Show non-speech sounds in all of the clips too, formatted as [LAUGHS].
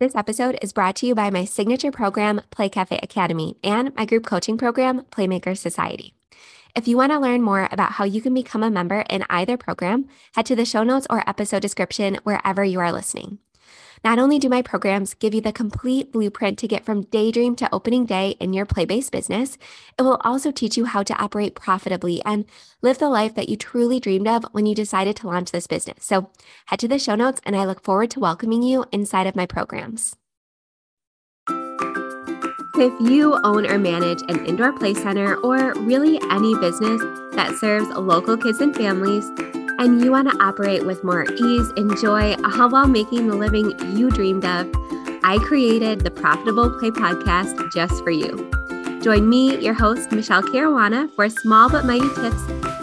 This episode is brought to you by my signature program, Play Cafe Academy, and my group coaching program, Playmaker Society. If you want to learn more about how you can become a member in either program, head to the show notes or episode description wherever you are listening. Not only do my programs give you the complete blueprint to get from daydream to opening day in your play based business, it will also teach you how to operate profitably and live the life that you truly dreamed of when you decided to launch this business. So head to the show notes, and I look forward to welcoming you inside of my programs. If you own or manage an indoor play center or really any business that serves local kids and families, and you want to operate with more ease and joy uh, while making the living you dreamed of, I created the Profitable Play podcast just for you. Join me, your host, Michele Caruana, for small but mighty tips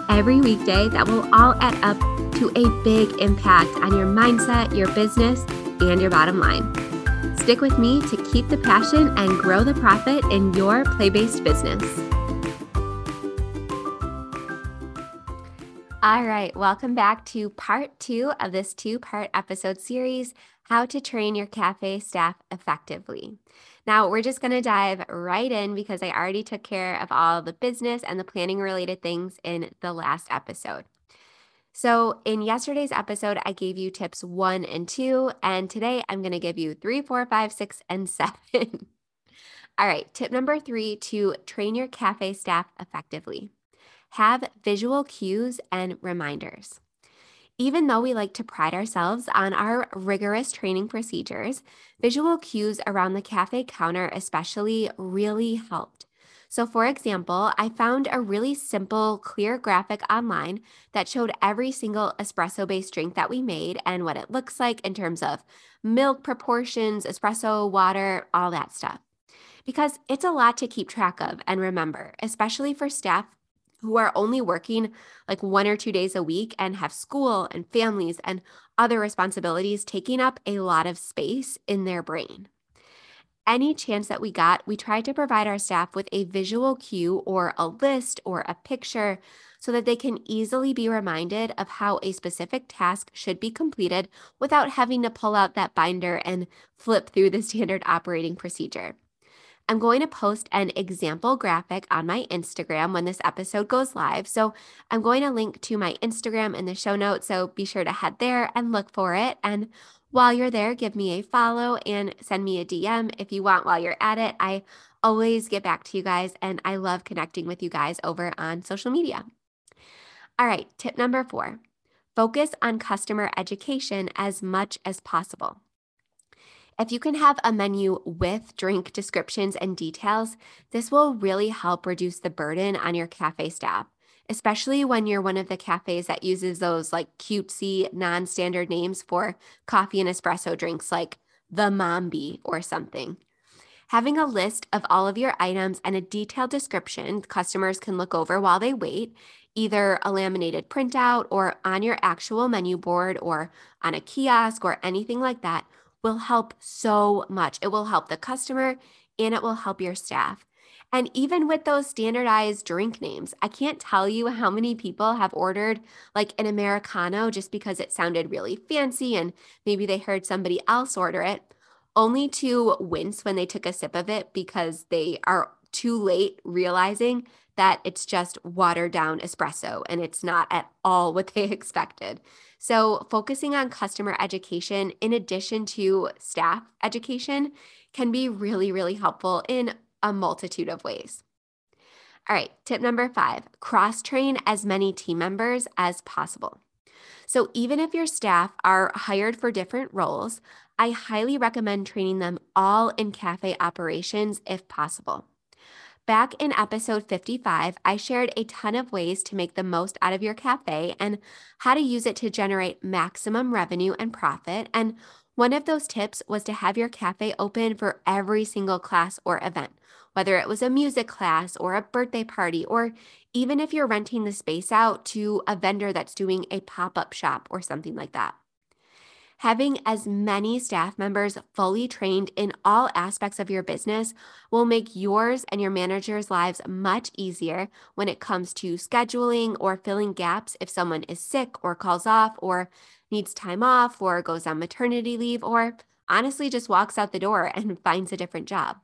every weekday that will all add up to a big impact on your mindset, your business, and your bottom line. Stick with me to keep the passion and grow the profit in your play based business. All right, welcome back to part two of this two part episode series How to Train Your Cafe Staff Effectively. Now, we're just going to dive right in because I already took care of all the business and the planning related things in the last episode. So, in yesterday's episode, I gave you tips one and two, and today I'm going to give you three, four, five, six, and [LAUGHS] seven. All right, tip number three to train your cafe staff effectively have visual cues and reminders. Even though we like to pride ourselves on our rigorous training procedures, visual cues around the cafe counter, especially, really helped. So, for example, I found a really simple, clear graphic online that showed every single espresso based drink that we made and what it looks like in terms of milk proportions, espresso, water, all that stuff. Because it's a lot to keep track of and remember, especially for staff who are only working like one or two days a week and have school and families and other responsibilities taking up a lot of space in their brain. Any chance that we got, we tried to provide our staff with a visual cue or a list or a picture so that they can easily be reminded of how a specific task should be completed without having to pull out that binder and flip through the [LAUGHS] standard operating procedure. I'm going to post an example graphic on my Instagram when this episode goes live. So I'm going to link to my Instagram in the show notes. So be sure to head there and look for it. And while you're there, give me a follow and send me a DM if you want while you're at it. I always get back to you guys and I love connecting with you guys over on social media. All right, tip number four focus on customer education as much as possible. If you can have a menu with drink descriptions and details, this will really help reduce the burden on your cafe staff, especially when you're one of the cafes that uses those like cutesy, non standard names for coffee and espresso drinks like the Mombi or something. Having a list of all of your items and a detailed description customers can look over while they wait, either a laminated printout or on your actual menu board or on a kiosk or anything like that, will help so much. It will help the customer and it will help your staff. And even with those standardized drink names, I can't tell you how many people have ordered like an Americano just because it sounded really fancy and maybe they heard somebody else order it, only to wince when they took a sip of it because they are too late realizing that it's just watered down espresso and it's not at all [LAUGHS] what they expected. So, focusing on customer education in addition to staff education can be really, really helpful in a multitude of ways. All right, tip number five cross train as many team members as possible. So, even if your staff are hired for different roles, I highly recommend training them all in cafe operations if possible. Back in episode 55, I shared a ton of ways to make the most out of your cafe and how to use it to generate maximum revenue and profit. And one of those tips was to have your cafe open for every single class or event, whether it was a music class or a birthday party, or even if you're renting the space out to a vendor that's doing a pop up shop or something like that. Having as many staff members fully trained in all aspects of your business will make yours and your manager's lives much easier when it comes to scheduling or filling gaps if someone is sick or calls off or needs time off or goes on maternity leave or honestly just walks out the door and [LAUGHS] finds a different job.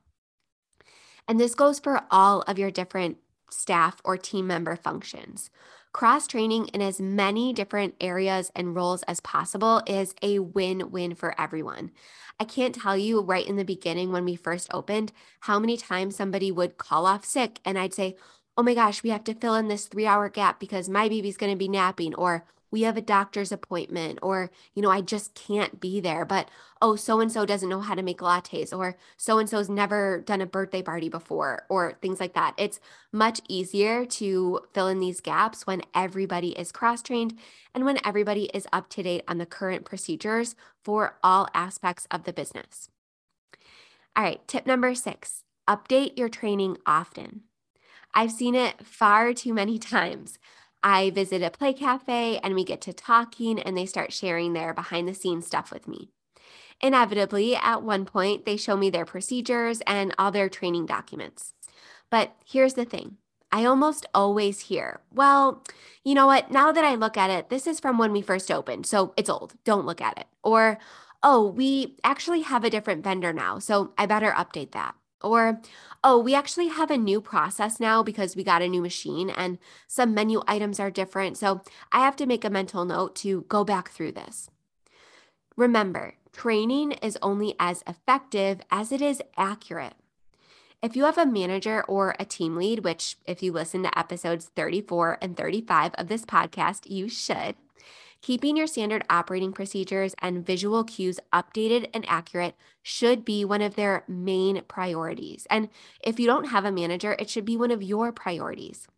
And this goes for all of your different staff or team member functions. Cross training in as many different areas and roles as possible is a win win for everyone. I can't tell you right in the beginning when we first opened how many times somebody would call off sick and I'd say, Oh my gosh, we have to fill in this three hour gap because my baby's going to be napping, or we have a doctor's appointment or you know i just can't be there but oh so and so doesn't know how to make lattes or so and so's never done a birthday party before or things like that. It's much easier to fill in these gaps when everybody is cross trained and when everybody is up to date on the current procedures for all aspects of the business. All right tip number 6 update your training often. I've seen it far too many [LAUGHS] times. I visit a play cafe and we get to talking and they start sharing their behind the scenes stuff with me. Inevitably, at one point, they show me their procedures and all their training documents. But here's the thing I almost always hear, well, you know what? Now that I look at it, this is from when we first opened, so it's old. Don't look at it. Or, oh, we actually have a different vendor now, so I better update that. Or, oh, we actually have a new process now because we got a new machine and some menu items are different. So I have to make a mental note to go back through this. Remember, training is only as effective as it is accurate. If you have a manager or a team lead, which if you listen to episodes 34 and 35 of this podcast, you should, Keeping your standard operating procedures and visual cues updated and accurate should be one of their main priorities. And if you don't have a manager, it should be one of your priorities.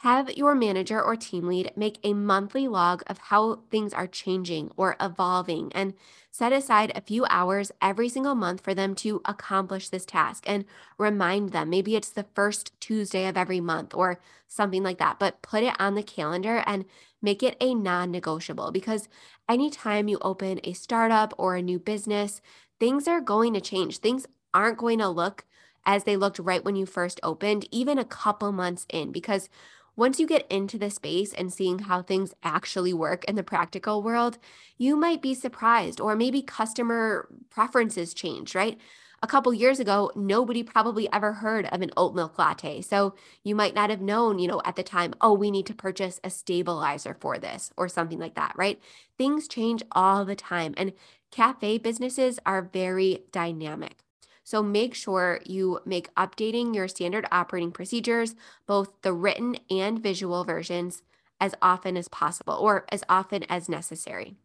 Have your manager or team lead make a monthly log of how things are changing or evolving and set aside a few hours every single month for them to accomplish this task and remind them. Maybe it's the first Tuesday of every month or something like that, but put it on the calendar and make it a non negotiable because anytime you open a startup or a new business, things are going to change. Things aren't going to look as they looked right when you first opened, even a couple months in, because once you get into the space and seeing how things actually work in the practical world, you might be surprised, or maybe customer preferences change, right? a couple years ago, nobody probably ever heard of an oat milk latte. So you might not have known, you know, at the time, oh, we need to purchase a stabilizer for this or something like that, right? Things change all the time. And cafe businesses are very dynamic. So make sure you make updating your standard operating procedures, both the written and visual versions, as often as possible or as often as necessary.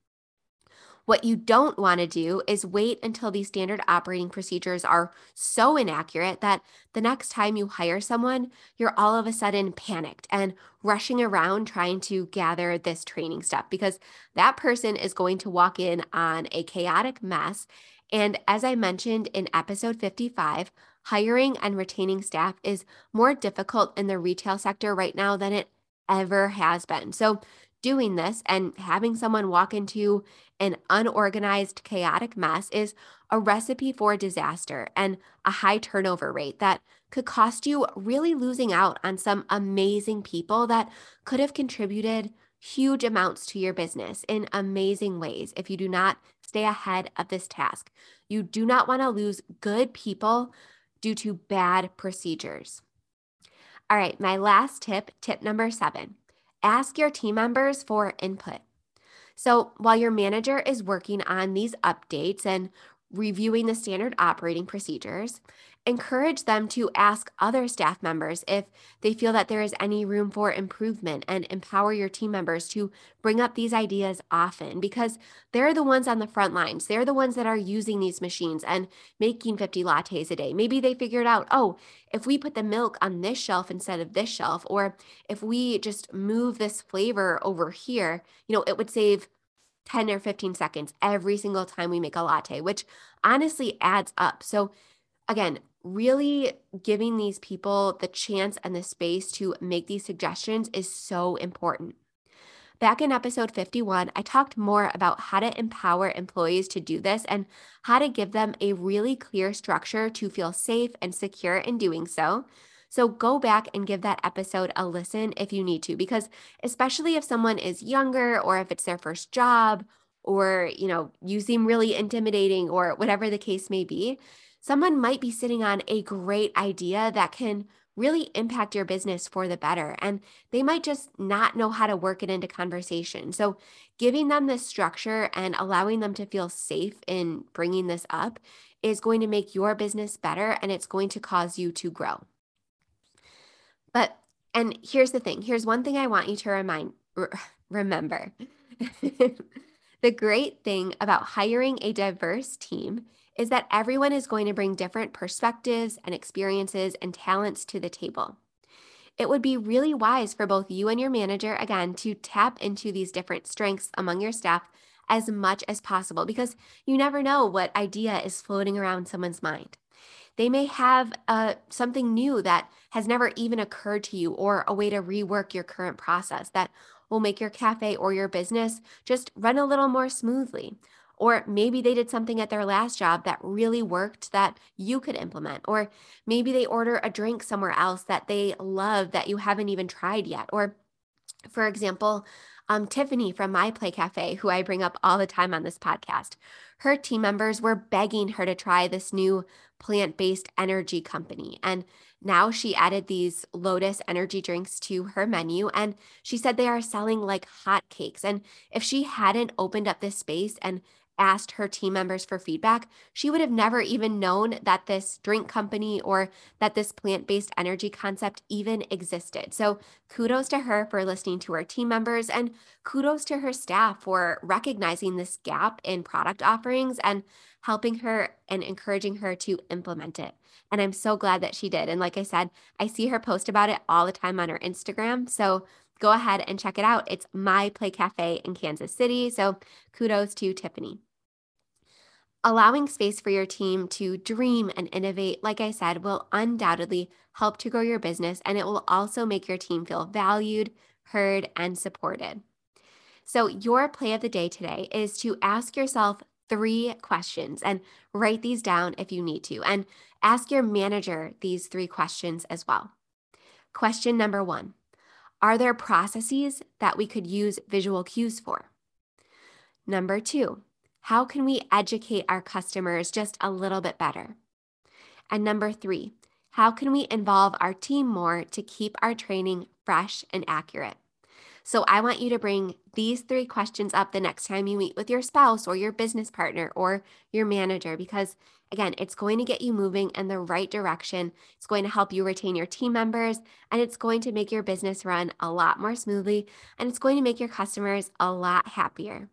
What you don't want to do is wait until these standard operating procedures are so inaccurate that the next time you hire someone, you're all of a sudden panicked and rushing around trying to gather this training stuff because that person is going to walk in on a chaotic mess. And as I mentioned in episode 55, hiring and retaining staff is more difficult in the retail sector right now than it ever has been. So doing this and having someone walk into an unorganized, chaotic mess is a recipe for disaster and a high turnover rate that could cost you really losing out on some amazing people that could have contributed huge amounts to your business in amazing ways if you do not stay ahead of this task. You do not want to lose good people due to bad procedures. All right, my last tip, tip number seven ask your team members for input. So while your manager is working on these updates and reviewing the standard operating procedures, encourage them to ask other staff members if they feel that there is any room for improvement and empower your team members to bring up these ideas often because they're the ones on the front lines. They're the ones that are using these machines and making 50 lattes a day. Maybe they figured out, oh, if we put the milk on this shelf instead of this shelf, or if we just move this flavor over here, you know, it would save 10 or 15 seconds every single time we make a latte, which honestly adds up. So, again, really giving these people the chance and the space to make these suggestions is so important. Back in episode 51, I talked more about how to empower employees to do this and how to give them a really clear structure to feel safe and secure in doing so. So go back and give that episode a listen if you need to, because especially if someone is younger or if it's their first job or, you know, you seem really intimidating or whatever the case may be, someone might be sitting on a great idea that can really impact your business for the better. And they might just not know how to work it into conversation. So, giving them this structure and allowing them to feel safe in bringing this up is going to make your business better and it's going to cause you to grow. But, and here's the thing here's one thing I want you to remind, [LAUGHS] remember. [LAUGHS] the great thing about hiring a diverse team is that everyone is going to bring different perspectives and experiences and talents to the table. It would be really wise for both you and your manager, again, to tap into these different strengths among your staff as much as possible because you never know what idea is floating around someone's mind. They may have uh, something new that has never even occurred to you, or a way to rework your current process that will make your cafe or your business just run a little more smoothly. Or maybe they did something at their last job that really worked that you could implement. Or maybe they order a drink somewhere else that they love that you haven't even tried yet. Or, for example, um, Tiffany from My Play Cafe, who I bring up all the time on this podcast, her team members were begging her to try this new plant based energy company. And now she added these Lotus energy drinks to her menu, and she said they are selling like hotcakes. And if she hadn't opened up this space and asked her team members for feedback, she would have never even known that this drink company or that this plant based energy concept even existed. So, kudos to her for listening to her team members and kudos to her staff for recognizing this gap in product offerings and helping her and encouraging her to implement it. And I'm so glad that she did. And like I said, I see her post about it all the time on her Instagram. So, go ahead and check it out. It's My Play Cafe in Kansas City. So kudos to Tiffany. Allowing space for your team to dream and innovate, like I said, will undoubtedly help to grow your business and it will also make your team feel valued, heard, and supported. So, your play of the day today is to ask yourself three questions and write these down if you need to, and ask your manager these three questions as well. Question number one Are there processes that we could use visual cues for? Number two, how can we educate our customers just a little bit better? And number three, how can we involve our team more to keep our training fresh and accurate? So I want you to bring these three questions up the next time you meet with your spouse or your business partner or your manager because again, it's going to get you moving in the right direction. It's going to help you retain your team members and it's going to make your business run a lot more smoothly and it's going to make your customers a lot happier.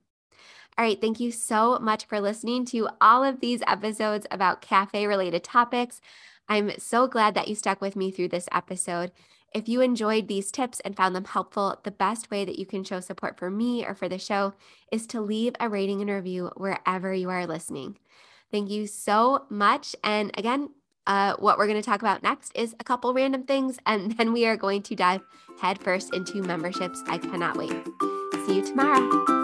All right, thank you so much for listening to all of these episodes about cafe related topics. I'm so glad that you stuck with me through this episode. If you enjoyed these tips and found them helpful, the best way that you can show support for me or for the show is to leave a rating and review wherever you are listening. Thank you so much. And again, uh, what we're going to talk about next is a couple random things, [LAUGHS] and then we are going to dive headfirst into memberships. I cannot wait. See you tomorrow.